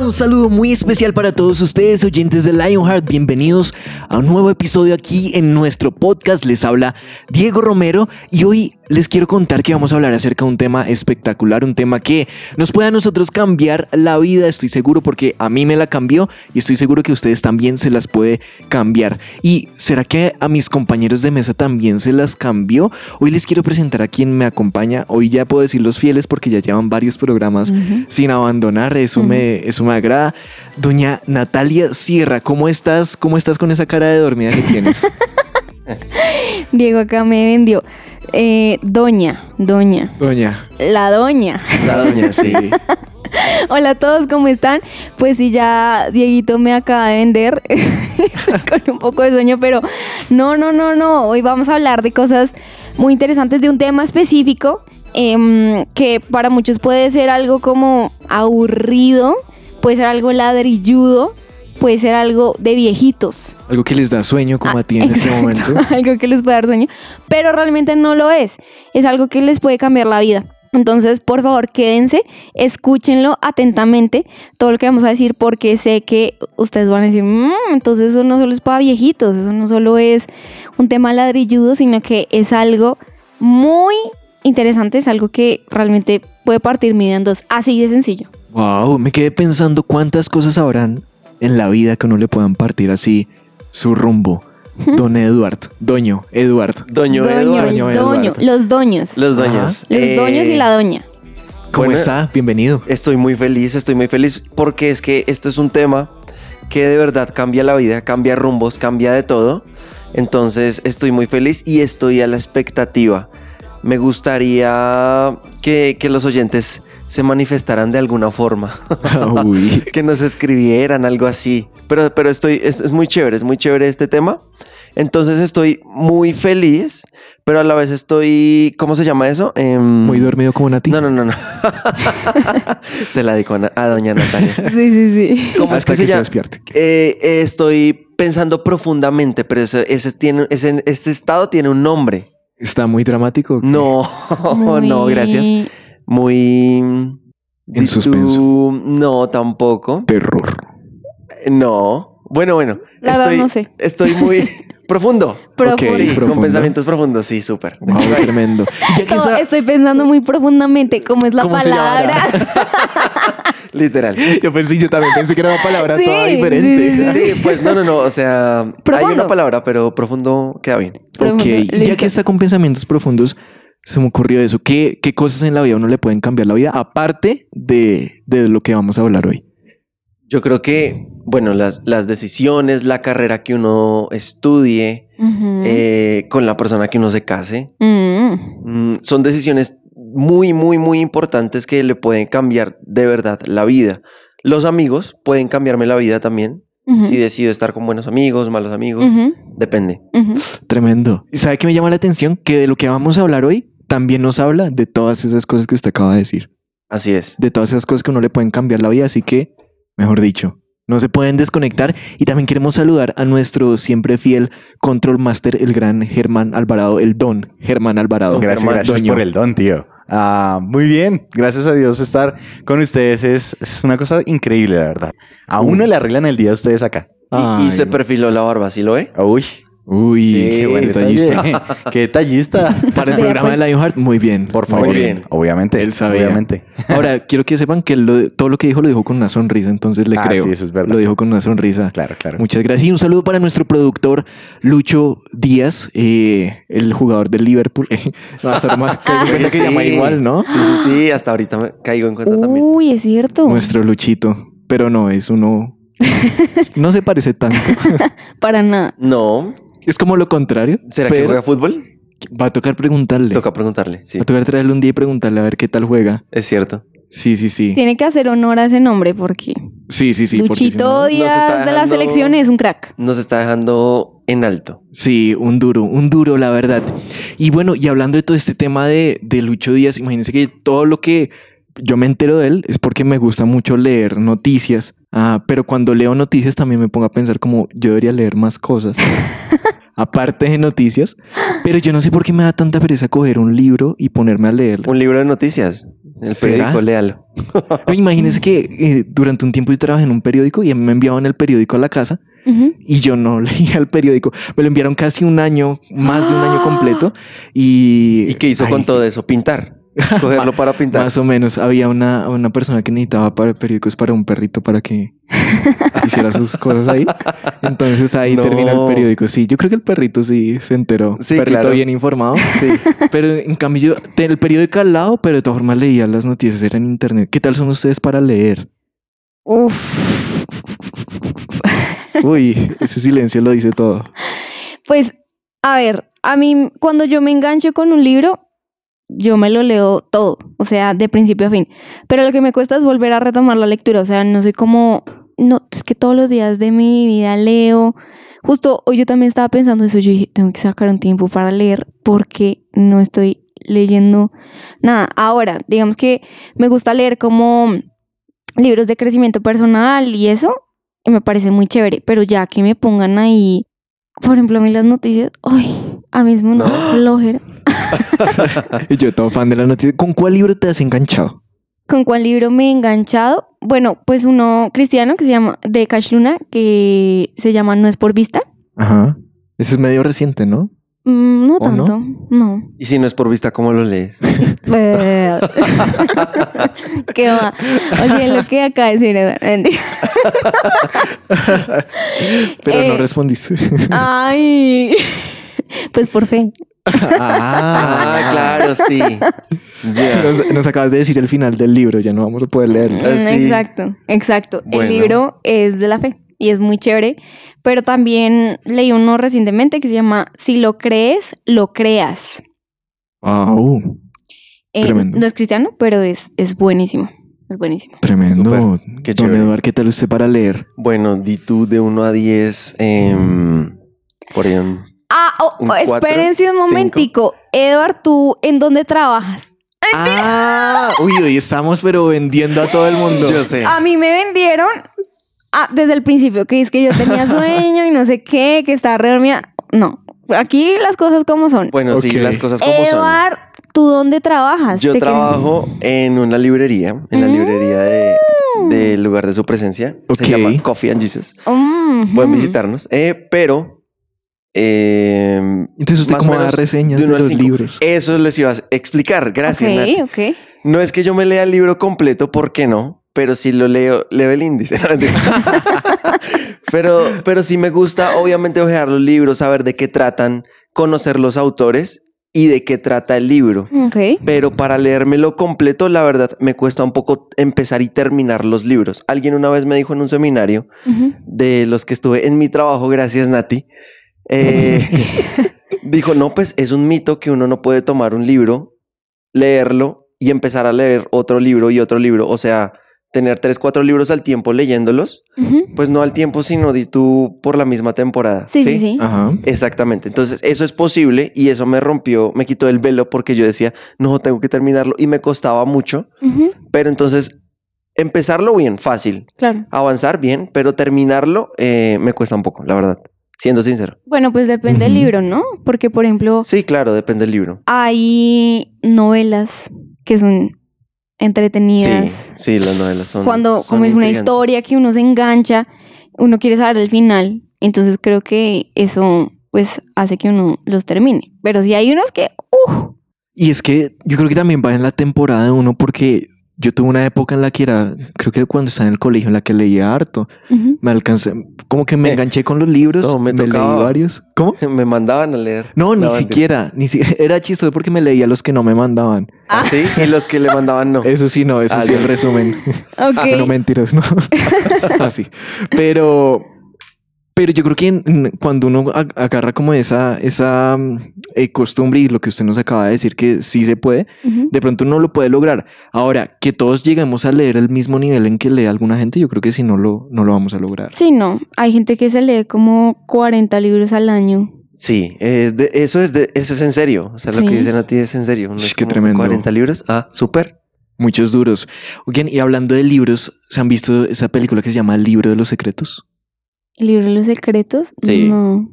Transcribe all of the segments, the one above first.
Un saludo muy especial para todos ustedes, oyentes de Lionheart. Bienvenidos a un nuevo episodio aquí en nuestro podcast. Les habla Diego Romero y hoy les quiero contar que vamos a hablar acerca de un tema espectacular, un tema que nos puede a nosotros cambiar la vida, estoy seguro, porque a mí me la cambió y estoy seguro que a ustedes también se las puede cambiar. ¿Y será que a mis compañeros de mesa también se las cambió? Hoy les quiero presentar a quien me acompaña. Hoy ya puedo decir los fieles porque ya llevan varios programas sin abandonar. Eso, me, eso me agrada. Doña Natalia Sierra, ¿cómo estás? ¿Cómo estás con esa cara de dormida que tienes? Diego acá me vendió. Eh, doña, doña. Doña. La doña. La doña, sí. Hola a todos, ¿cómo están? Pues sí, ya Dieguito me acaba de vender con un poco de sueño, pero no, no, no, no. Hoy vamos a hablar de cosas muy interesantes, de un tema específico em, que para muchos puede ser algo como aburrido, puede ser algo ladrilludo, puede ser algo de viejitos. Algo que les da sueño como Ah, a ti en este momento. algo que les puede dar sueño, pero realmente no lo es. Es algo que les puede cambiar la vida. Entonces, por favor, quédense, escúchenlo atentamente, todo lo que vamos a decir, porque sé que ustedes van a decir, "Mm, entonces eso no solo es para viejitos, eso no solo es un tema ladrilludo, sino que es algo muy interesante, es algo que realmente puede partir mi vida en dos, así de sencillo. Wow, me quedé pensando cuántas cosas habrán en la vida que no le puedan partir así su rumbo. Don Eduard, Doño, Eduard. Doño, el Doño los doños. Los doños. Los Eh, doños y la doña. ¿Cómo Bueno, está? Bienvenido. Estoy muy feliz, estoy muy feliz porque es que esto es un tema que de verdad cambia la vida, cambia rumbos, cambia de todo. Entonces estoy muy feliz y estoy a la expectativa. Me gustaría que, que los oyentes se manifestaran de alguna forma. Uy. que nos escribieran algo así. Pero, pero estoy, es, es muy chévere, es muy chévere este tema. Entonces estoy muy feliz, pero a la vez estoy, ¿cómo se llama eso? Em, Muy dormido como Nati. No, no, no, no. se la dedico a, a doña Natalia. Sí, sí, sí. ¿Cómo es Hasta que, que se se despierte. Eh, eh, estoy pensando profundamente, pero ese, ese tiene, ese, este estado tiene un nombre. ¿Está muy dramático? No, no, Muy- gracias. Muy... En suspenso. No, tampoco. Terror. No. Bueno, bueno. La verdad estoy, no sé. Estoy muy profundo. Profundo. Sí, profundo. con pensamientos profundos, sí, súper. Wow, tremendo. Ya que No, esa- estoy pensando muy profundamente cómo es la ¿Cómo se palabra. Literal. Yo pensé, yo también pensé que era una palabra Sí, toda sí, diferente. sí, Sí, pues no, no, no. O sea, hay una palabra, pero profundo queda bien. Profundo, Ok, y ya listo. que está con pensamientos profundos, se me ocurrió eso. ¿Qué, qué cosas en la vida a uno le pueden cambiar la vida aparte de, de lo que vamos a hablar hoy? Yo creo que, bueno, las, las decisiones, la carrera que uno estudie, eh, con la persona que uno se case, Mm. mm, son decisiones muy, muy, muy importantes que le pueden cambiar de verdad la vida. Los amigos pueden cambiarme la vida también. Si decido estar con buenos amigos, malos amigos, depende. Tremendo. ¿Y sabe qué me llama la atención? Que de lo que vamos a hablar hoy también nos habla de todas esas cosas que usted acaba de decir. Así es. De todas esas cosas que a uno le pueden cambiar la vida. Así que, mejor dicho, no se pueden desconectar. Y también queremos saludar a nuestro siempre fiel control master, el gran Germán Alvarado, el don Germán Alvarado. Gracias, Germán, gracias Doño. por el don, tío. Ah, muy bien, gracias a Dios estar con ustedes es, es una cosa increíble, la verdad. A uno le arreglan el día a ustedes acá. Y, y se perfiló la barba, ¿sí lo ve? Uy, Uy, Sí, qué buen detallista. qué detallista. Para el programa pues. de Lionheart, muy bien. Por favor, Muy bien. obviamente. Él sabía. Obviamente. Ahora, quiero que sepan que lo- todo lo que dijo lo dijo con una sonrisa, entonces le Ah, creo. sí, eso es verdad. Lo dijo con una sonrisa. Claro, claro. Muchas gracias. Y un saludo para nuestro productor Lucho Díaz, eh, el jugador del Liverpool. No, hasta ahora me caigo en cuenta que se llama Sí. igual, ¿no? Sí, sí, sí. Hasta ahorita me caigo en cuenta también. Uy, es cierto. Nuestro Luchito. Pero no, es uno. No se parece tanto. Para nada. No. Es como lo contrario. ¿Será que juega fútbol? Va a tocar preguntarle. Toca preguntarle, sí. Va a tocar traerle un día y preguntarle a ver qué tal juega. Es cierto. Sí, sí, sí. Tiene que hacer honor a ese nombre porque Sí, sí, sí. si Luchito no- Díaz de la selección es un crack. Nos está dejando en alto. Sí, un duro, un duro, la verdad. Y bueno, y hablando de todo este tema de, de Lucho Díaz, imagínense que todo lo que yo me entero de él es porque me gusta mucho leer noticias. Ah, pero cuando leo noticias también me pongo a pensar como yo debería leer más cosas. Aparte de noticias. Pero yo no sé por qué me da tanta pereza coger un libro y ponerme a leerlo. Un libro de noticias. El ¿Será? periódico, léalo. No, Imagínense que eh, durante un tiempo yo trabajé en un periódico y me enviaban el periódico a la casa y yo no leía el periódico. Me lo enviaron casi un año, más de un año completo. Y, ¿Y qué hizo Ay, con todo eso? Pintar. Cogerlo para pintar. Más o menos. Había una, una persona que necesitaba para periódicos para un perrito para que hiciera sus cosas ahí. Entonces ahí No. termina el periódico. Sí, yo creo que el perrito sí se enteró. Sí, perrito claro. bien informado. Sí. Pero en cambio yo tenía el periódico al lado, pero de todas formas leía las noticias, era en internet. ¿Qué tal son ustedes para leer? Uf. Uy, ese silencio lo dice todo. Pues, a ver, a mí cuando yo me engancho con un libro, yo me lo leo todo, o sea, de principio a fin. Pero lo que me cuesta es volver a retomar la lectura, o sea, no soy como, no, es que todos los días de mi vida leo. Justo hoy yo también estaba pensando eso, yo dije, tengo que sacar un tiempo para leer porque no estoy leyendo nada. Ahora, digamos que me gusta leer como libros de crecimiento personal y eso, y me parece muy chévere, pero ya que me pongan ahí, por ejemplo, a mí las noticias, ay, a mí da No. flojera. Y yo todo fan de la noticia. ¿Con cuál libro te has enganchado? ¿Con cuál libro me he enganchado? Bueno, pues uno cristiano que se llama, de Cash Luna, que se llama No es por vista. Ajá. Ese es medio reciente, ¿no? Mm, no ¿O no? tanto, no. Y si no es por vista, ¿cómo lo lees? ¿Qué va? Oye, lo que acaba de decir. Pero no Eh, respondiste. Ay, pues por fe. Ah, claro, sí. Ya. Nos, nos acabas de decir el final del libro, ya no vamos a poder leerlo. Ah, Mm, sí. Exacto, exacto. Bueno. El libro es de la fe y es muy chévere, pero también leí uno recientemente que se llama Si lo crees, lo creas. Wow, Eh, Tremendo. no es cristiano, pero es, es buenísimo. Es buenísimo. tremendo. Qué Don chévere. Eduardo, ¿qué tal usted para leer? Bueno, di tú de 1 a 10. em, por ahí un- Ah, oh, oh, espérense un cinco. momentico. Edward, ¿tú en dónde trabajas? Ah, uy, hoy estamos pero vendiendo a todo el mundo. Yo sé. A mí me vendieron ah, desde el principio que es que yo tenía sueño y no sé qué, que estaba re dormida. No, aquí las cosas como son. Bueno, sí, las cosas como son. Edward, ¿tú dónde trabajas? Yo trabajo en una librería, en la Mm. librería de- del lugar de su presencia. Ok. Se llama Coffee and Jesus. Mm, Pueden mm. visitarnos. Eh, pero. Eh, Entonces usted más o cómo da reseñas de los libros. Eso les iba a explicar. Gracias, Nati. Ok, ok. No es que yo me lea el libro completo, ¿por qué no? Pero si lo leo, leo el índice. Pero, pero sí me gusta, obviamente, ojear los libros, saber de qué tratan, conocer los autores y de qué trata el libro. Ok. Pero para leérmelo completo, la verdad, me cuesta un poco empezar y terminar los libros. Alguien una vez me dijo en un seminario de los que estuve en mi trabajo, gracias Nati, eh, dijo, no, pues es un mito que uno no puede tomar un libro, leerlo y empezar a leer otro libro y otro libro. O sea, tener tres, cuatro libros al tiempo leyéndolos, pues no al tiempo, sino di tú por la misma temporada. Sí, sí, sí. Ajá. Exactamente. Entonces, eso es posible y eso me rompió, me quitó el velo porque yo decía, no, tengo que terminarlo y me costaba mucho. Pero entonces, empezarlo bien, fácil. Claro. Avanzar bien, pero terminarlo eh, me cuesta un poco, la verdad. Siendo sincero. Bueno, pues depende del libro, ¿no? Porque, por ejemplo, Sí, claro, depende del libro. hay novelas que son entretenidas. Sí, sí, las novelas son. Cuando, son como es una historia que uno se engancha, uno quiere saber el final. Entonces creo que eso, pues, hace que uno los termine. Pero si hay unos que, ¡uh! Y es que yo creo que también va en la temporada de uno porque yo tuve una época en la que era, creo que cuando estaba en el colegio, en la que leía harto. Me alcancé, como que me Eh, enganché con los libros, no, me me, leí varios. ¿Cómo? Me mandaban a leer. No, ni siquiera, ni si- era chistoso porque me leía los que no me mandaban. Ah, sí, y los que le mandaban no. Eso sí, no, eso Ah, sí, el resumen. Ok. No mentiras, no. Así. Pero Pero yo creo que en- en- cuando uno ag- agarra como esa, esa mm, eh, costumbre y lo que usted nos acaba de decir que sí se puede, de pronto uno lo puede lograr. Ahora, que todos lleguemos a leer el mismo nivel en que lee alguna gente, yo creo que si no lo, no lo vamos a lograr. Sí, no. Hay gente que se lee como 40 libros al año. Sí, es de- eso, es de, eso es en serio. O sea, lo que dicen a ti es en serio. No es como tremendo. 40 libros. Ah, súper. Muchos duros. Oigan, y hablando de libros, ¿se han visto esa película que se llama El libro de los secretos? ¿El libro de los secretos? Sí. No.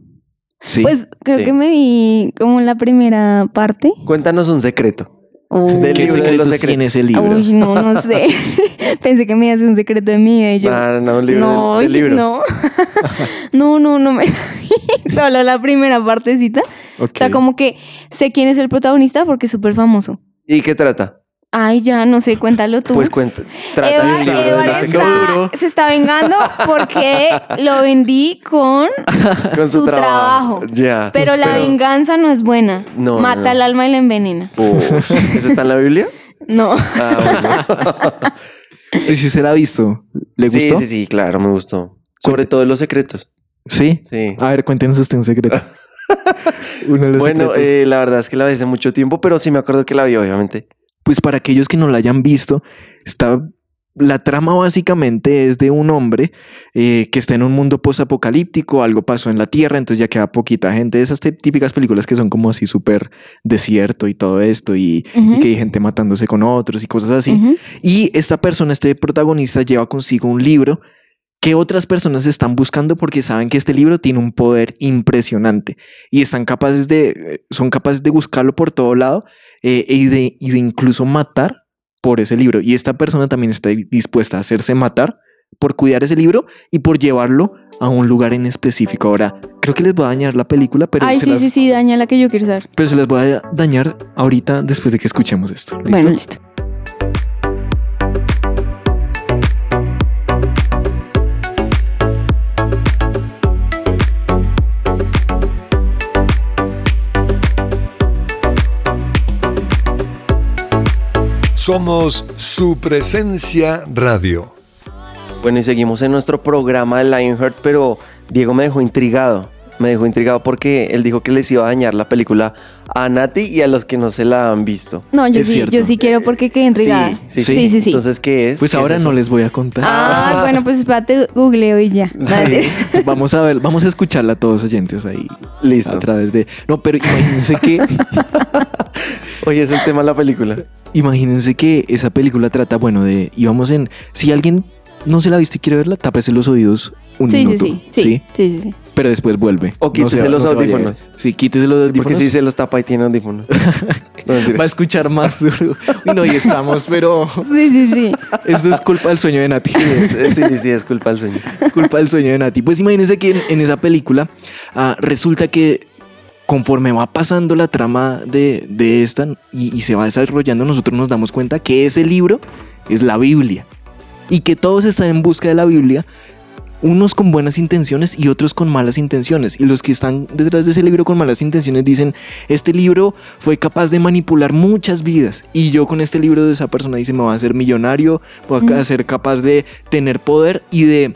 Sí. Pues creo Sí. que me vi como la primera parte. Cuéntanos un secreto. Oh. Del ¿Qué libro de los secretos tiene secretos. ese libro? Uy, no, no sé. Pensé que me iba a hacer un secreto de vida y yo. Ah, no, un libro no, del, del libro. no. no, no, no me la vi. Solo la primera partecita. Ok. O sea, como que sé quién es el protagonista porque es súper famoso. ¿Y qué trata? Ay, ya, no sé, cuéntalo tú. Pues cuenta. Trata libro de está- se está vengando porque lo vendí con... Con su, su trabajo. Ya. Pero la venganza no es buena. No, Mata no. al alma y la envenena. Uf, ¿Eso está en la Biblia? No. Ah, bueno. Sí, sí, se la ha visto. ¿Le sí, gustó? Sí, sí, claro, me gustó. Sobre todo los secretos. Sí. Sí. A ver, cuéntenos usted un secreto. Uno de los Bueno, secretos. eh, la verdad es que la vi hace mucho tiempo, pero sí me acuerdo que la vi, obviamente. Pues para aquellos que no la hayan visto, está. La trama básicamente es de un hombre eh, que está en un mundo posapocalíptico, algo pasó en la Tierra, entonces ya queda poquita gente. de Esas típicas películas que son como así súper desierto y todo esto, y, que hay gente matándose con otros y cosas así. Y esta persona, este protagonista, lleva consigo un libro que otras personas están buscando porque saben que este libro tiene un poder impresionante y están capaces de, eh, son capaces de buscarlo por todo lado eh, y, de, y de incluso matar por ese libro. Y esta persona también está dispuesta a hacerse matar por cuidar ese libro y por llevarlo a un lugar en específico. Ahora, creo que les voy a dañar la película, pero, Ay, se, sí, las, sí, sí, daña la que yo quiero saber. pero se las voy a dañar ahorita después de que escuchemos esto. ¿Listo? Bueno, listo. Somos su presencia radio. Bueno, y seguimos en nuestro programa de Lionheart, pero Diego me dejó intrigado. Me dejó intrigado porque él dijo que les iba a dañar la película a Nati y a los que no se la han visto. No, yo sí, yo sí quiero porque quedé intrigada. Sí, sí, sí. sí. Entonces, ¿qué es? Pues ¿Qué ahora es no les voy a contar. Ah, bueno, pues espérate, googleo y ya. Vamos a ver, vamos a escucharla a todos oyentes ahí. Listo. A través de. No, pero imagínense que. Oye, es el tema de la película. imagínense que esa película trata, bueno, de. Íbamos en. Si alguien no se la ha visto y quiere verla, tápese los oídos un Sí, sí, minuto. sí, sí, sí, sí, sí. Pero después vuelve. O No quítese se los no audífonos. Sí, quítese los Porque audífonos. si se los tapa y tiene audífonos. No. Va a escuchar más duro. No, y estamos, pero. Sí, sí, sí. Esto es culpa del sueño de Nati. Sí, sí, sí, es culpa del sueño. culpa del sueño de Nati. Pues imagínense que en, en esa película ah, resulta que conforme va pasando la trama de, de esta y, y se va desarrollando, nosotros nos damos cuenta que ese libro es la Biblia y que todos están en busca de la Biblia. Unos con buenas intenciones y otros con malas intenciones. Y los que están detrás de ese libro con malas intenciones dicen, este libro fue capaz de manipular muchas vidas. Y yo con este libro de esa persona dice, me voy a hacer millonario, voy a Mm. ser capaz de tener poder y de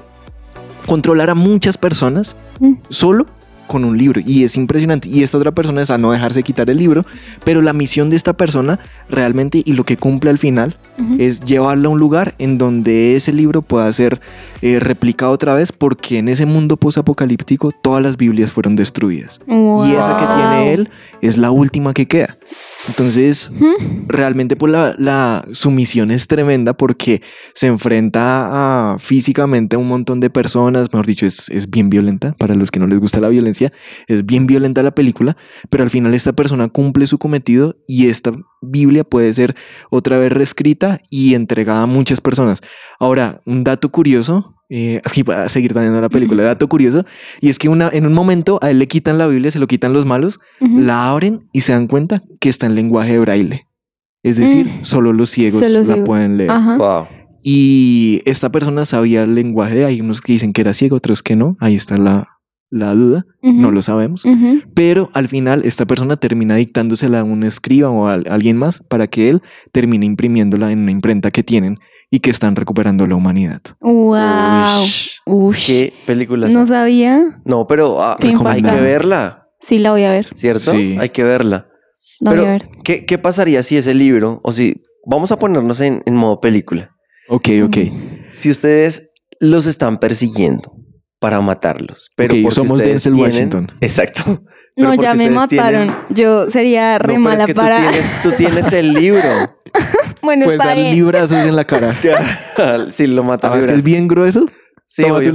controlar a muchas personas Mm. solo con un libro. Y es impresionante. Y esta otra persona es a no dejarse quitar el libro pero la misión de esta persona realmente y lo que cumple al final Ujú. es llevarla a un lugar en donde ese libro pueda ser eh, replicado otra vez porque en ese mundo posapocalíptico todas las Biblias fueron destruidas. Y esa que Wow. tiene él es la última que queda. Entonces realmente pues la, la su misión es tremenda porque se enfrenta a, físicamente a un montón de personas, mejor dicho, es, es bien violenta, para los que no les gusta la violencia, es bien violenta la película, pero al final esta persona cumple su cometido y esta Biblia puede ser otra vez reescrita y entregada a muchas personas. Ahora, un dato curioso, eh, aquí va a seguir dañando la película, dato curioso, y es que una, en un momento a él le quitan la Biblia, se lo quitan los malos, Ujú. la abren y se dan cuenta que está en lenguaje de braille. Es decir, Mm. solo los ciegos Solo la ciegos. pueden leer. Wow. Y esta persona sabía el lenguaje, hay unos que dicen que era ciego, otros que no, ahí está la, la duda, no lo sabemos. Pero al final esta persona termina dictándosela a un escriba o a alguien más para que él termine imprimiéndola en una imprenta que tienen y que están recuperando la humanidad. Wow. Ush, Ush. ¿Qué película? No sabía. No, pero ah, hay que verla, Sí, la voy a ver. ¿cierto? Sí. Hay que verla. La pero, voy a ver. ¿qué, qué pasaría si ese libro, o si vamos a ponernos en, en modo película, Ok, ok. si ustedes los están persiguiendo para matarlos, pero porque somos Denzel tienen- Washington. Exacto. Pero No, ya me tienen- mataron. Yo sería re No, pero mala es que para. Tú tienes, tú tienes el libro. bueno, Pues está dar bien. librazos en la cara. sí, lo mata. Ah, es que es bien grueso. Sí, Toma obvio.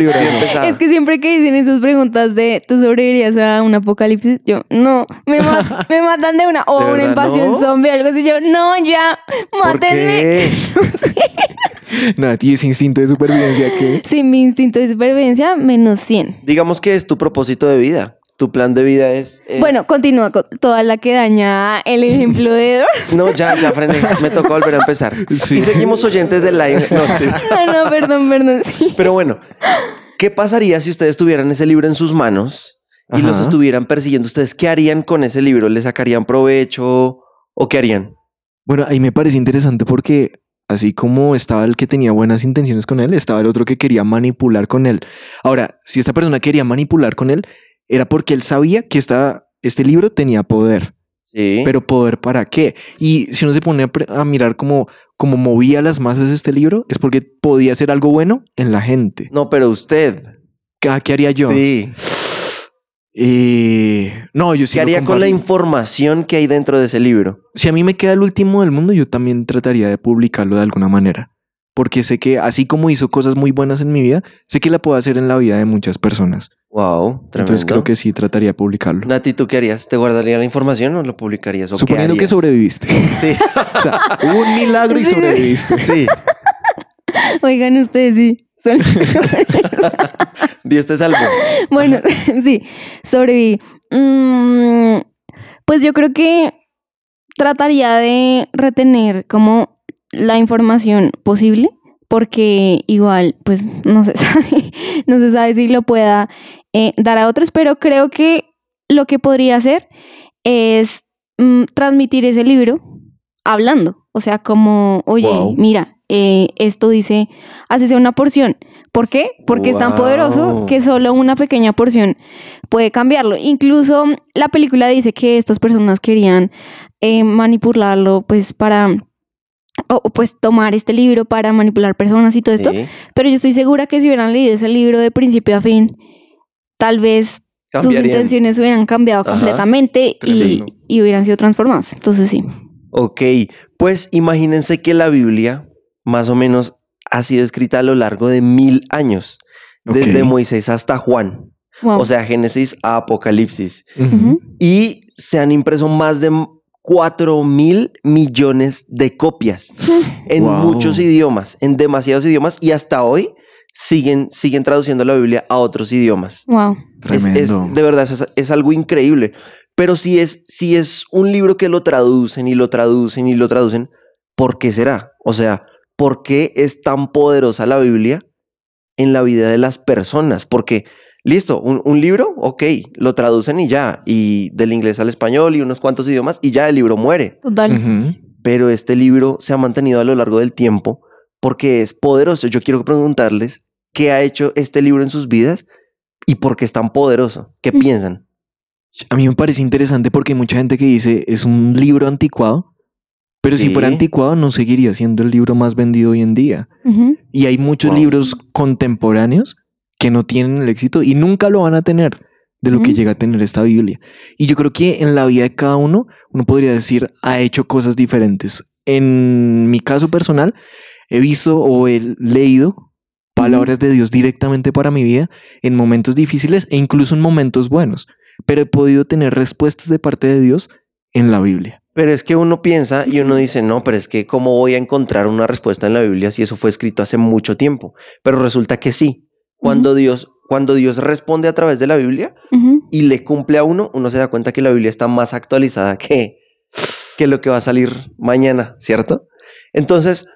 Es que siempre que dicen esas preguntas de ¿tú sobrevivirías a un apocalipsis? Yo, no, me, ma- me matan de una. O ¿De una invasión no? zombie, algo así. Yo, no, ya, ¿Por mátenme. Nada, y ese instinto de supervivencia que... Sí, mi instinto de supervivencia, menos 100. Digamos que es tu propósito de vida. Tu plan de vida es... es- Bueno, continúa con toda la que daña el ejemplo de Edward. No, ya, ya frené. Me tocó volver a empezar. Sí. Y seguimos oyentes del live. No, No, no, perdón, perdón, sí. pero bueno, ¿qué pasaría si ustedes tuvieran ese libro en sus manos y Ajá. los estuvieran persiguiendo? ¿Ustedes qué harían con ese libro? ¿Le sacarían provecho o qué harían? Bueno, ahí me parece interesante porque así como estaba el que tenía buenas intenciones con él, estaba el otro que quería manipular con él. Ahora, si esta persona quería manipular con él, era porque él sabía que esta, este libro tenía poder. Sí. Pero poder para qué? Y si uno se pone a, mirar cómo, cómo movía las masas este libro, es porque podía hacer algo bueno en la gente. No, pero usted. ¿Qué, qué haría yo? Sí. Eh, no, yo sí ¿Qué haría con la información que hay dentro de ese libro? si a mí me queda el último del mundo, yo también trataría de publicarlo de alguna manera. Porque sé que así como hizo cosas muy buenas en mi vida, sé que la puedo hacer en la vida de muchas personas. Wow, tremendo. Entonces creo que sí trataría de publicarlo. Nati, ¿tú qué harías? ¿Te guardaría la información o lo publicarías? ¿O qué Suponiendo que sobreviviste. Sí. o sea, hubo un milagro y sobreviviste. sí. Oigan ustedes, sí. Son- Dios te salvó. Bueno, sí, sobreviví. Mm, pues yo creo que trataría de retener como la información posible, porque igual, pues no se sabe, no se sabe si lo pueda eh, dar a otros, pero creo que lo que podría hacer es mm, transmitir ese libro hablando, o sea, como, oye, Wow. mira, eh, esto dice, así sea una porción. ¿Por qué? Porque es tan poderoso que solo una pequeña porción puede cambiarlo. Incluso la película dice que estas personas querían eh, manipularlo, pues para, o o, pues tomar este libro para manipular personas y todo esto. Sí. Pero yo estoy segura que si hubieran leído ese libro de principio a fin, tal vez sus intenciones hubieran cambiado Ajá. completamente y, y hubieran sido transformados. Entonces sí. Ok, pues imagínense que la Biblia más o menos ha sido escrita a lo largo de mil años, desde. Moisés hasta Juan, Wow. o sea, Génesis a Apocalipsis, y se han impreso más de 4 mil millones de copias en Wow. muchos idiomas, en demasiados idiomas, y hasta hoy siguen, siguen traduciendo la Biblia a otros idiomas. Wow. Es, de verdad, es, es algo increíble. Pero si es, si es un libro que lo traducen y lo traducen y lo traducen, ¿por qué será? O sea, ¿por qué es tan poderosa la Biblia en la vida de las personas? Porque, listo, un, un libro, ok, lo traducen y ya, y del inglés al español y unos cuantos idiomas, y ya el libro muere. Total. Pero este libro se ha mantenido a lo largo del tiempo porque es poderoso. Yo quiero preguntarles qué ha hecho este libro en sus vidas y por qué es tan poderoso. ¿Qué Mm. piensan? A mí me parece interesante porque hay mucha gente que dice es un libro anticuado, pero si fuera anticuado no seguiría siendo el libro más vendido hoy en día. Y hay muchos Wow. libros contemporáneos que no tienen el éxito y nunca lo van a tener de lo que llega a tener esta Biblia. Y yo creo que en la vida de cada uno, uno podría decir, ha hecho cosas diferentes. En mi caso personal, he visto o he leído palabras de Dios directamente para mi vida en momentos difíciles e incluso en momentos buenos, pero he podido tener respuestas de parte de Dios en la Biblia. Pero es que uno piensa y uno dice, no, pero es que ¿cómo voy a encontrar una respuesta en la Biblia si eso fue escrito hace mucho tiempo? Pero resulta que sí. Cuando Dios, cuando Dios responde a través de la Biblia y le cumple a uno, uno se da cuenta que la Biblia está más actualizada que, que lo que va a salir mañana, ¿cierto? Entonces,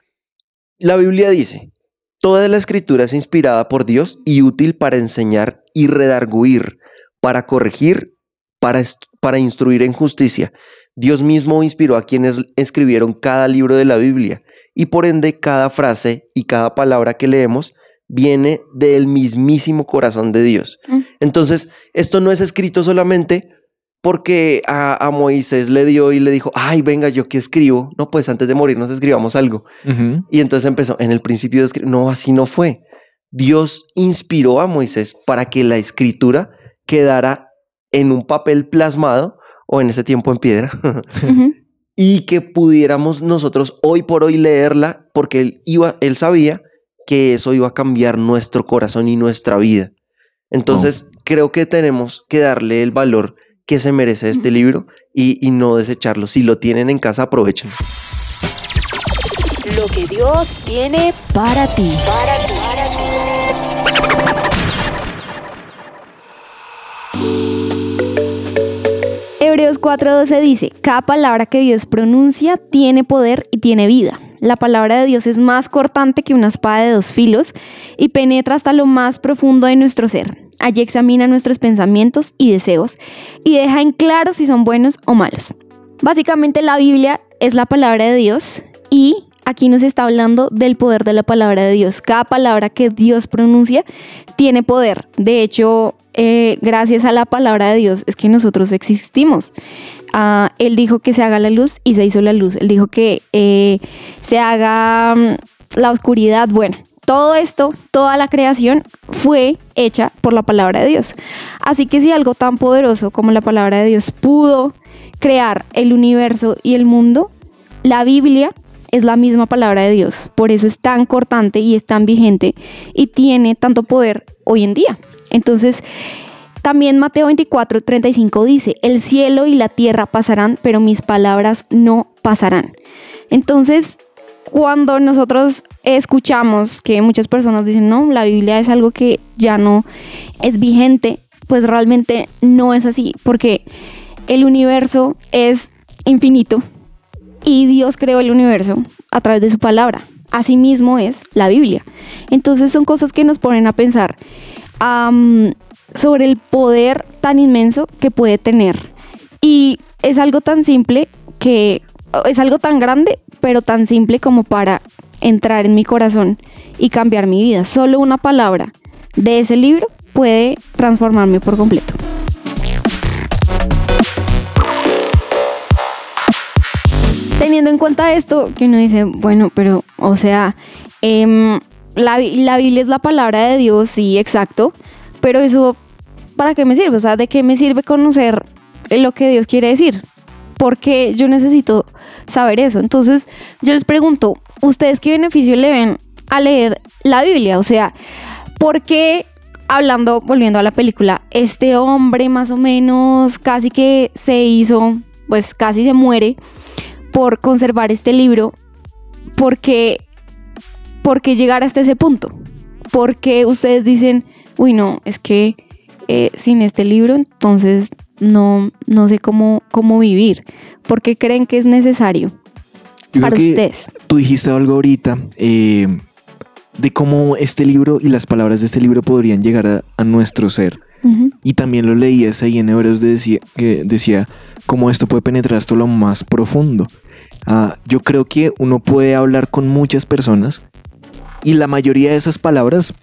la Biblia dice, toda la escritura es inspirada por Dios y útil para enseñar y redarguir, para corregir, para, para instruir en justicia, Dios mismo inspiró a quienes escribieron cada libro de la Biblia y por ende cada frase y cada palabra que leemos viene del mismísimo corazón de Dios. Mm. Entonces, esto no es escrito solamente porque a, a Moisés le dio y le dijo, ay, venga, yo qué escribo. No, pues antes de morir nos escribamos algo. Ujú. Y entonces empezó, en el principio de escribir, no, así no fue. Dios inspiró a Moisés para que la escritura quedara en un papel plasmado o en ese tiempo en piedra Ujú. y que pudiéramos nosotros hoy por hoy leerla porque él iba, él sabía que eso iba a cambiar nuestro corazón y nuestra vida. Entonces creo que tenemos que darle el valor que se merece este libro y, y no desecharlo. Si lo tienen en casa, aprovechen. Lo que Dios tiene Para ti. para ti. Hebreos 4:12 dice, cada palabra que Dios pronuncia tiene poder y tiene vida. La palabra de Dios es más cortante que una espada de dos filos y penetra hasta lo más profundo de nuestro ser. Allí examina nuestros pensamientos y deseos y deja en claro si son buenos o malos. Básicamente la Biblia es la palabra de Dios y aquí nos está hablando del poder de la palabra de Dios. Cada palabra que Dios pronuncia tiene poder. De hecho, eh, gracias a la palabra de Dios es que nosotros existimos. Ah, él dijo que se haga la luz y se hizo la luz. Él dijo que eh, se haga mm, la oscuridad. Bueno, todo esto, toda la creación fue hecha por la palabra de Dios. Así que si algo tan poderoso como la palabra de Dios pudo crear el universo y el mundo, la Biblia es la misma palabra de Dios. Por eso es tan cortante y es tan vigente y tiene tanto poder hoy en día. Entonces, también Mateo 24, 35 dice, el cielo y la tierra pasarán, pero mis palabras no pasarán. Entonces, cuando nosotros escuchamos que muchas personas dicen, no, la Biblia es algo que ya no es vigente, pues realmente no es así, porque el universo es infinito y Dios creó el universo a través de su palabra. Asimismo es la Biblia. Entonces son cosas que nos ponen a pensar sobre el poder tan inmenso que puede tener. Y es algo tan simple que es algo tan grande, pero tan simple como para entrar en mi corazón y cambiar mi vida. Solo una palabra de ese libro puede transformarme por completo. Teniendo en cuenta esto, que uno dice, bueno, pero, o sea, em, la, la Biblia es la palabra de Dios, sí, exacto, pero eso, ¿para qué me sirve? O sea, ¿de qué me sirve conocer lo que Dios quiere decir? Porque yo necesito saber eso. Entonces, yo les pregunto, ¿ustedes qué beneficio le ven a leer la Biblia? O sea, ¿por qué, hablando, volviendo a la película, este hombre más o menos casi que se hizo, pues casi se muere por conservar este libro? Porque, porque llegar hasta ese punto? Porque ustedes dicen, uy, no, es que eh, sin este libro, entonces no, no sé cómo, cómo vivir. porque creen que es necesario Yo para creo que ustedes? tú dijiste algo ahorita eh, de cómo este libro y las palabras de este libro podrían llegar a, a nuestro ser. Ujú. Y también lo leías ahí en Hebreos decía, que decía cómo esto puede penetrar hasta lo más profundo. Ah, yo creo que uno puede hablar con muchas personas y la mayoría de esas palabras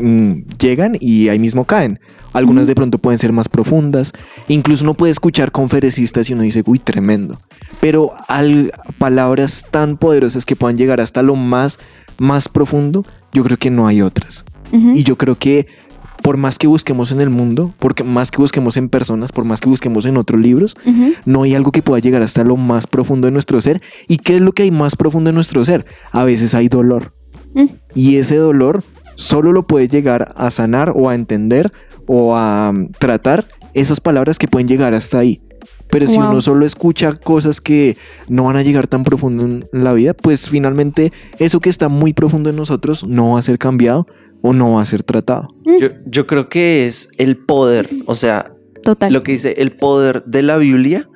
mm, llegan y ahí mismo caen. Algunas de pronto pueden ser más profundas. Incluso uno puede escuchar conferencistas y uno dice, uy, tremendo. Pero al, palabras tan poderosas que puedan llegar hasta lo más, más profundo, yo creo que no hay otras. Y yo creo que por más que busquemos en el mundo, porque más que busquemos en personas, por más que busquemos en otros libros, no hay algo que pueda llegar hasta lo más profundo de nuestro ser. ¿Y qué es lo que hay más profundo en nuestro ser? A veces hay dolor. Mm. Y ese dolor solo lo puede llegar a sanar o a entender o a mm, tratar esas palabras que pueden llegar hasta ahí. Pero si uno solo escucha cosas que no van a llegar tan profundo en la vida, pues finalmente eso que está muy profundo en nosotros no va a ser cambiado o no va a ser tratado. Yo, yo creo que es el poder, o sea, Total. lo que dice el poder de la Biblia,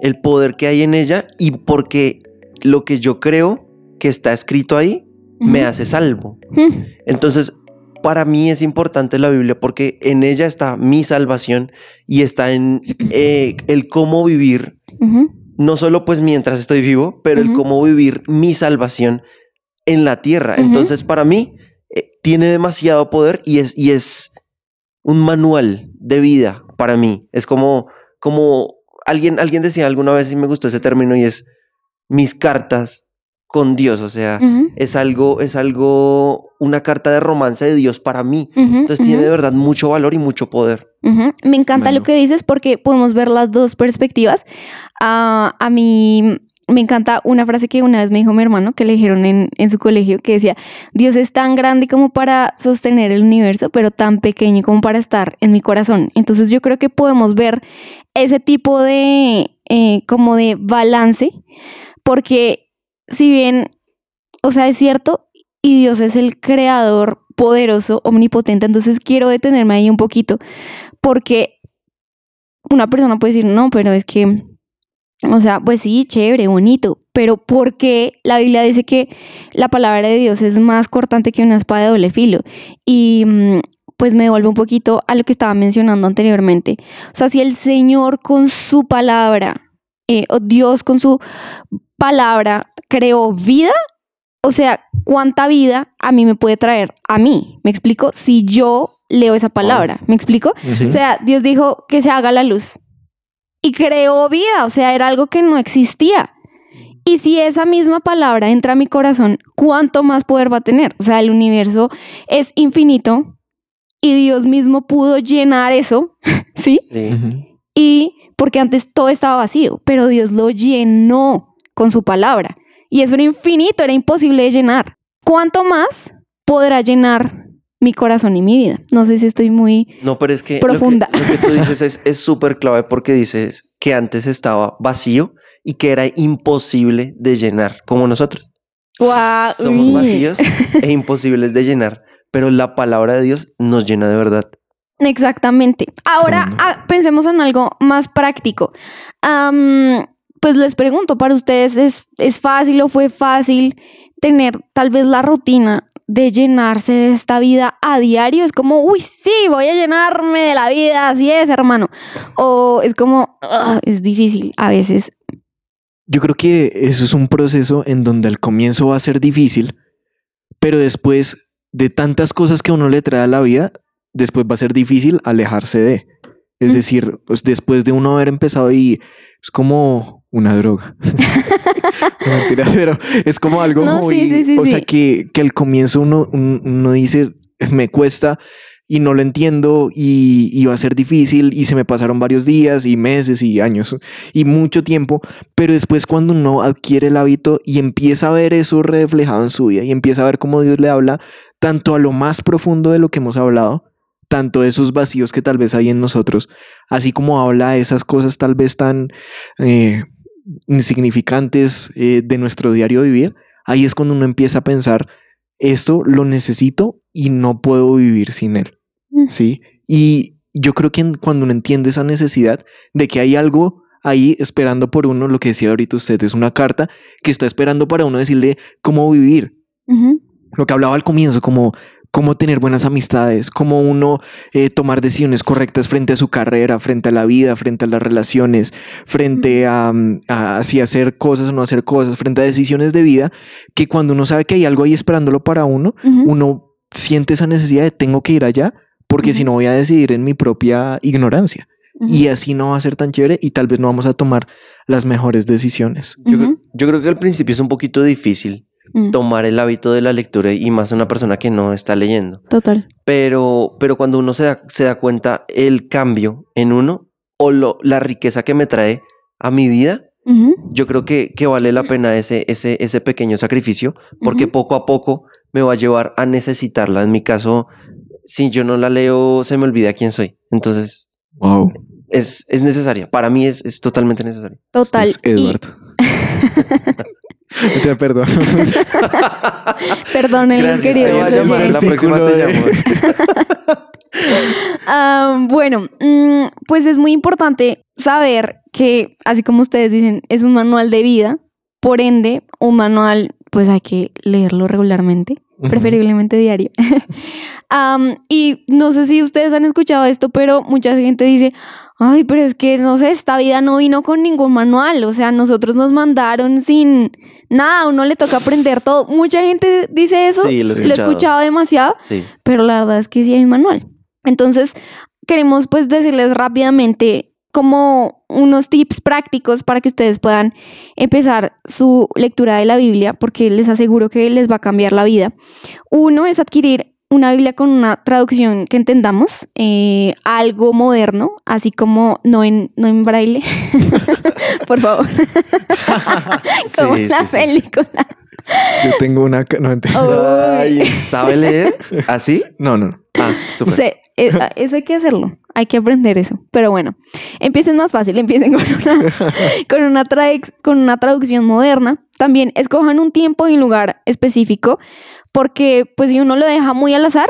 el poder que hay en ella y porque lo que yo creo que está escrito ahí me hace salvo. Entonces, para mí es importante la Biblia porque en ella está mi salvación y está en eh, el cómo vivir no solo pues mientras estoy vivo, pero el cómo vivir mi salvación en la tierra. Entonces, para mí, eh, tiene demasiado poder y es, y es un manual de vida para mí. Es como, como alguien, alguien decía alguna vez y me gustó ese término y es mis cartas con Dios. O sea, es algo, es algo, una carta de romance de Dios para mí. ujú, Entonces tiene de verdad mucho valor y mucho poder. Me encanta Bueno. lo que dices porque podemos ver las dos perspectivas. Ah, a mí me encanta una frase que una vez me dijo mi hermano que le dijeron en, en su colegio que decía, Dios es tan grande como para sostener el universo, pero tan pequeño como para estar en mi corazón. Entonces yo creo que podemos ver ese tipo de, eh, como de balance, porque si bien, o sea, es cierto, y Dios es el creador poderoso, omnipotente, entonces quiero detenerme ahí un poquito porque una persona puede decir, no, pero es que, o sea, pues sí, chévere, bonito, pero ¿por qué la Biblia dice que la palabra de Dios es más cortante que una espada de doble filo? Y mm, pues me devuelvo un poquito a lo que estaba mencionando anteriormente. O sea, si el Señor con su palabra, eh, o Dios con su palabra creó vida, o sea, ¿cuánta vida a mí me puede traer? A mí, ¿me explico? Si yo leo esa palabra, ¿me explico? O sea, Dios dijo que se haga la luz y creó vida, o sea, era algo que no existía. Y si esa misma palabra entra a mi corazón, ¿cuánto más poder va a tener? O sea, el universo es infinito y Dios mismo pudo llenar eso, ¿sí? Y porque antes todo estaba vacío, pero Dios lo llenó con su palabra. Y eso era infinito, era imposible de llenar. ¿Cuánto más podrá llenar mi corazón y mi vida? No sé si estoy muy... No, pero es que lo que- Profunda. Lo que, tú dices es- es súper clave porque dices que antes estaba vacío y que era imposible de llenar, como nosotros. ¡Guau! Somos vacíos e imposibles de llenar, pero la palabra de Dios nos llena de verdad. Exactamente. Ahora ah, pensemos en algo más práctico. Pues les pregunto, ¿para ustedes es, es fácil o fue fácil tener tal vez la rutina de llenarse de esta vida a diario? Es como, uy, sí, voy a llenarme de la vida, así es, hermano. O es como, "Ah, es difícil a veces. Yo creo que eso es un proceso en donde al comienzo va a ser difícil, pero después de tantas cosas que uno le trae a la vida, después va a ser difícil alejarse de. Es Mm. decir, pues, después de uno haber empezado y es como una droga. No, mentiras, pero es como algo No, muy... sí, sí, o sea, que, que al comienzo uno, un- uno dice, me cuesta y no lo entiendo y, y va a ser difícil y se me pasaron varios días y meses y años y mucho tiempo, pero después cuando uno adquiere el hábito y empieza a ver eso reflejado en su vida y empieza a ver cómo Dios le habla tanto a lo más profundo de lo que hemos hablado, tanto esos vacíos que tal vez hay en nosotros, así como habla de esas cosas tal vez tan eh, insignificantes eh, de nuestro diario vivir, ahí es cuando uno empieza a pensar, esto lo necesito y no puedo vivir sin él. Mm. ¿sí? Y yo creo que cuando uno entiende esa necesidad de que hay algo ahí esperando por uno, lo que decía ahorita usted, es una carta que está esperando para uno decirle cómo vivir. Lo que hablaba al comienzo, como cómo tener buenas amistades, cómo uno eh, tomar decisiones correctas frente a su carrera, frente a la vida, frente a las relaciones, frente a, mm, a si hacer cosas o no hacer cosas, frente a decisiones de vida, que cuando uno sabe que hay algo ahí esperándolo para uno, uno siente esa necesidad de tengo que ir allá porque si no voy a decidir en mi propia ignorancia. Y así no va a ser tan chévere y tal vez no vamos a tomar las mejores decisiones. Yo creo que al principio es un poquito difícil Mm, tomar el hábito de la lectura y más una persona que no está leyendo. Total. Pero, pero cuando uno se da, se da cuenta el cambio en uno o lo, la riqueza que me trae a mi vida, Ujú. yo creo que, que vale la pena ese, ese, ese pequeño sacrificio porque Ujú. poco a poco me va a llevar a necesitarla. En mi caso, si yo no la leo, se me olvida quién soy. Entonces, Wow. es, es necesaria. Para mí es, es totalmente necesaria. Total. Es Y- Edward. Te perdón. Perdónenle, Gracias, queridos te voy a llamar, oyentes. la próxima te Versículo de- llamo. Bueno, mm, pues es muy importante saber que, así como ustedes dicen, es un manual de vida, por ende, un manual, pues hay que leerlo regularmente. preferiblemente diario. Y no sé si ustedes han escuchado esto, pero mucha gente dice, ay, pero es que no sé, esta vida no vino con ningún manual, o sea, nosotros nos mandaron sin nada, a uno le toca aprender todo. Mucha gente dice eso, Sí, lo he he escuchado. demasiado, Sí. pero la verdad es que sí hay un manual. Entonces, queremos pues decirles rápidamente como unos tips prácticos para que ustedes puedan empezar su lectura de la Biblia, porque les aseguro que les va a cambiar la vida. Uno es adquirir una Biblia con una traducción que entendamos, eh, algo moderno, así como no en, no en braille, por favor, como Sí, la sí, sí. película. Yo tengo una... No, ent- Ay, ¿sabe leer? ¿Así? no, no. no. Ah, súper. Sí, eh, ah, eso hay que hacerlo. Hay que aprender eso. Pero bueno, empiecen más fácil. Empiecen con una, con una, con una traducción moderna. También escojan un tiempo y un lugar específico. Porque, pues, si uno lo deja muy al azar,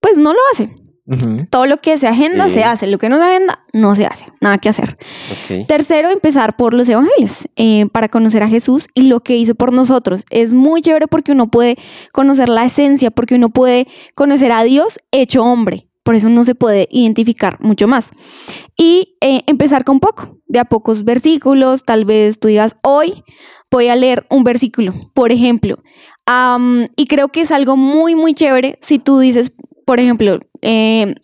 pues no lo hace. Ujú. Todo lo que se agenda, Sí. se hace. Lo que no se agenda, no se hace. Nada que hacer. Ok. Tercero, empezar por los evangelios eh, para conocer a Jesús y lo que hizo por nosotros. Es muy chévere porque uno puede conocer la esencia, porque uno puede conocer a Dios hecho hombre. Por eso no se puede identificar mucho más. Y eh, empezar con poco, de a pocos versículos. Tal vez tú digas, hoy voy a leer un versículo, por ejemplo. Y creo que es algo muy, muy chévere si tú dices, por ejemplo, eh,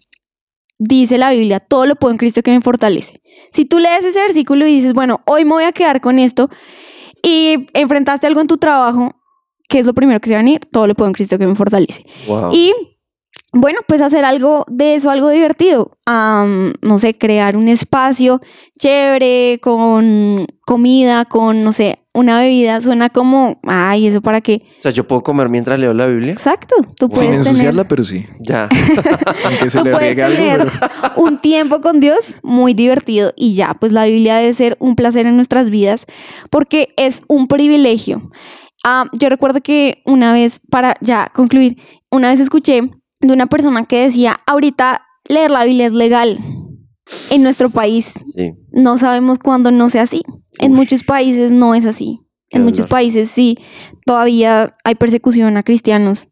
dice la Biblia, todo lo puedo en Cristo que me fortalece. Si tú lees ese versículo y dices, bueno, hoy me voy a quedar con esto y enfrentaste algo en tu trabajo, ¿qué es lo primero que se va a venir? Todo lo puedo en Cristo que me fortalece. Wow. Y bueno, pues hacer algo de eso, algo divertido. No sé, crear un espacio chévere con comida, con, no sé, una bebida. Suena como, ay, ¿eso para qué? O sea, yo puedo comer mientras leo la Biblia. Exacto, tú Sin puedes tener... ensuciarla, pero sí. Ya. Aunque se Tú le puedes algo, tener pero- un tiempo con Dios muy divertido y ya, pues la Biblia debe ser un placer en nuestras vidas porque es un privilegio. Ah, yo recuerdo que una vez, para ya concluir, una vez escuché de una persona que decía, ahorita leer la Biblia es legal en nuestro país. Sí. No sabemos cuándo no sea así. En muchos países no es así. Qué En muchos países sí, todavía hay persecución a cristianos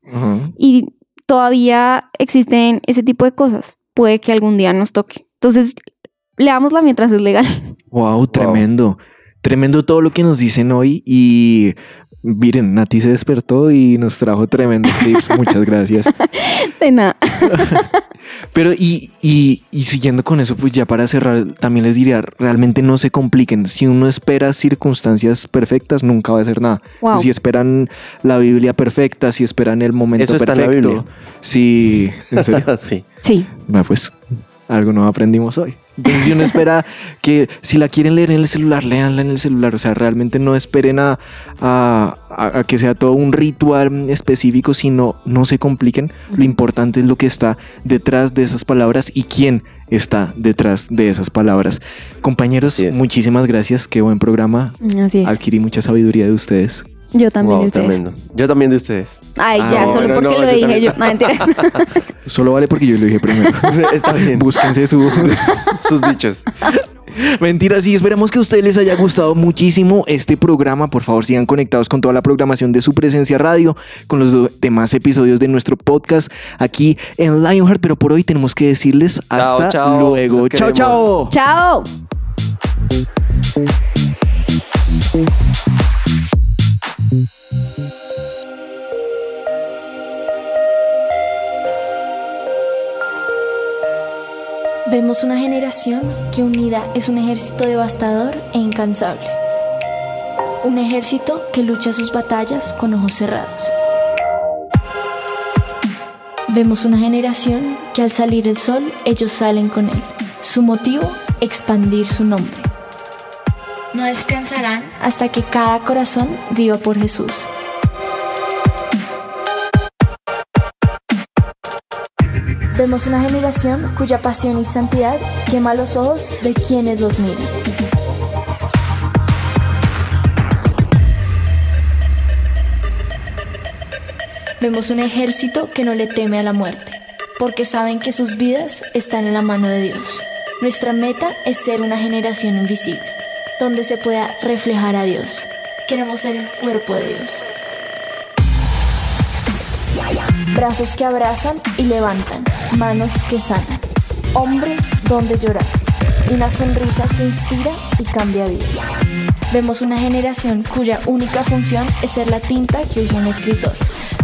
y todavía existen ese tipo de cosas. Puede que algún día nos toque. Entonces, leámosla mientras es legal. Wow, tremendo. Tremendo todo lo que nos dicen hoy y miren, Nati se despertó y nos trajo tremendos tips. Muchas gracias. De nada. Pero y, y, y siguiendo con eso, pues ya para cerrar, también les diría, realmente no se compliquen. Si uno espera circunstancias perfectas, nunca va a hacer nada. Wow. Si esperan la Biblia perfecta, si esperan el momento Eso está en la perfecto. Biblia. Si, ¿en serio? sí. Sí. Bueno, pues algo no aprendimos hoy. Entonces, si uno espera que si la quieren leer en el celular, léanla en el celular. O sea, realmente no esperen a, a- que sea todo un ritual específico, sino no se compliquen. Lo importante es lo que está detrás de esas palabras y quién está detrás de esas palabras. Compañeros, es. muchísimas gracias. Qué buen programa. Así es. Adquirí mucha sabiduría de ustedes. Yo también Wow, de ustedes. tremendo. Yo también de ustedes. Ay, Ah, ya, no, solo no, porque no, lo yo dije también. yo. No, mentira. Solo vale porque yo lo dije primero. Está bien. Búsquense su, Sus dichos. Mentira, sí, esperamos que a ustedes les haya gustado muchísimo este programa. Por favor, sigan conectados con toda la programación de su presencia radio, con los demás episodios de nuestro podcast aquí en Lionheart. Pero por hoy tenemos que decirles hasta chao. luego. Los Chao, chao. Chao. Vemos una generación que unida es un ejército devastador e incansable. Un ejército que lucha sus batallas con ojos cerrados. Vemos una generación que al salir el sol ellos salen con él. Su motivo, expandir su nombre. No descansarán hasta que cada corazón viva por Jesús. Vemos una generación cuya pasión y santidad quema los ojos de quienes los miran. Vemos un ejército que no le teme a la muerte, porque saben que sus vidas están en la mano de Dios. Nuestra meta es ser una generación invisible, donde se pueda reflejar a Dios. Queremos ser el cuerpo de Dios. Brazos que abrazan y levantan, manos que sanan, hombres donde llorar, una sonrisa que inspira y cambia vidas. Vemos una generación cuya única función es ser la tinta que usa un escritor.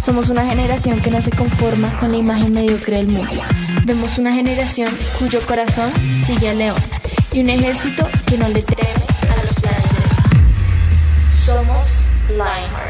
Somos una generación que no se conforma con la imagen mediocre del mundo. Vemos una generación cuyo corazón sigue al león y un ejército que no le teme Lionheart.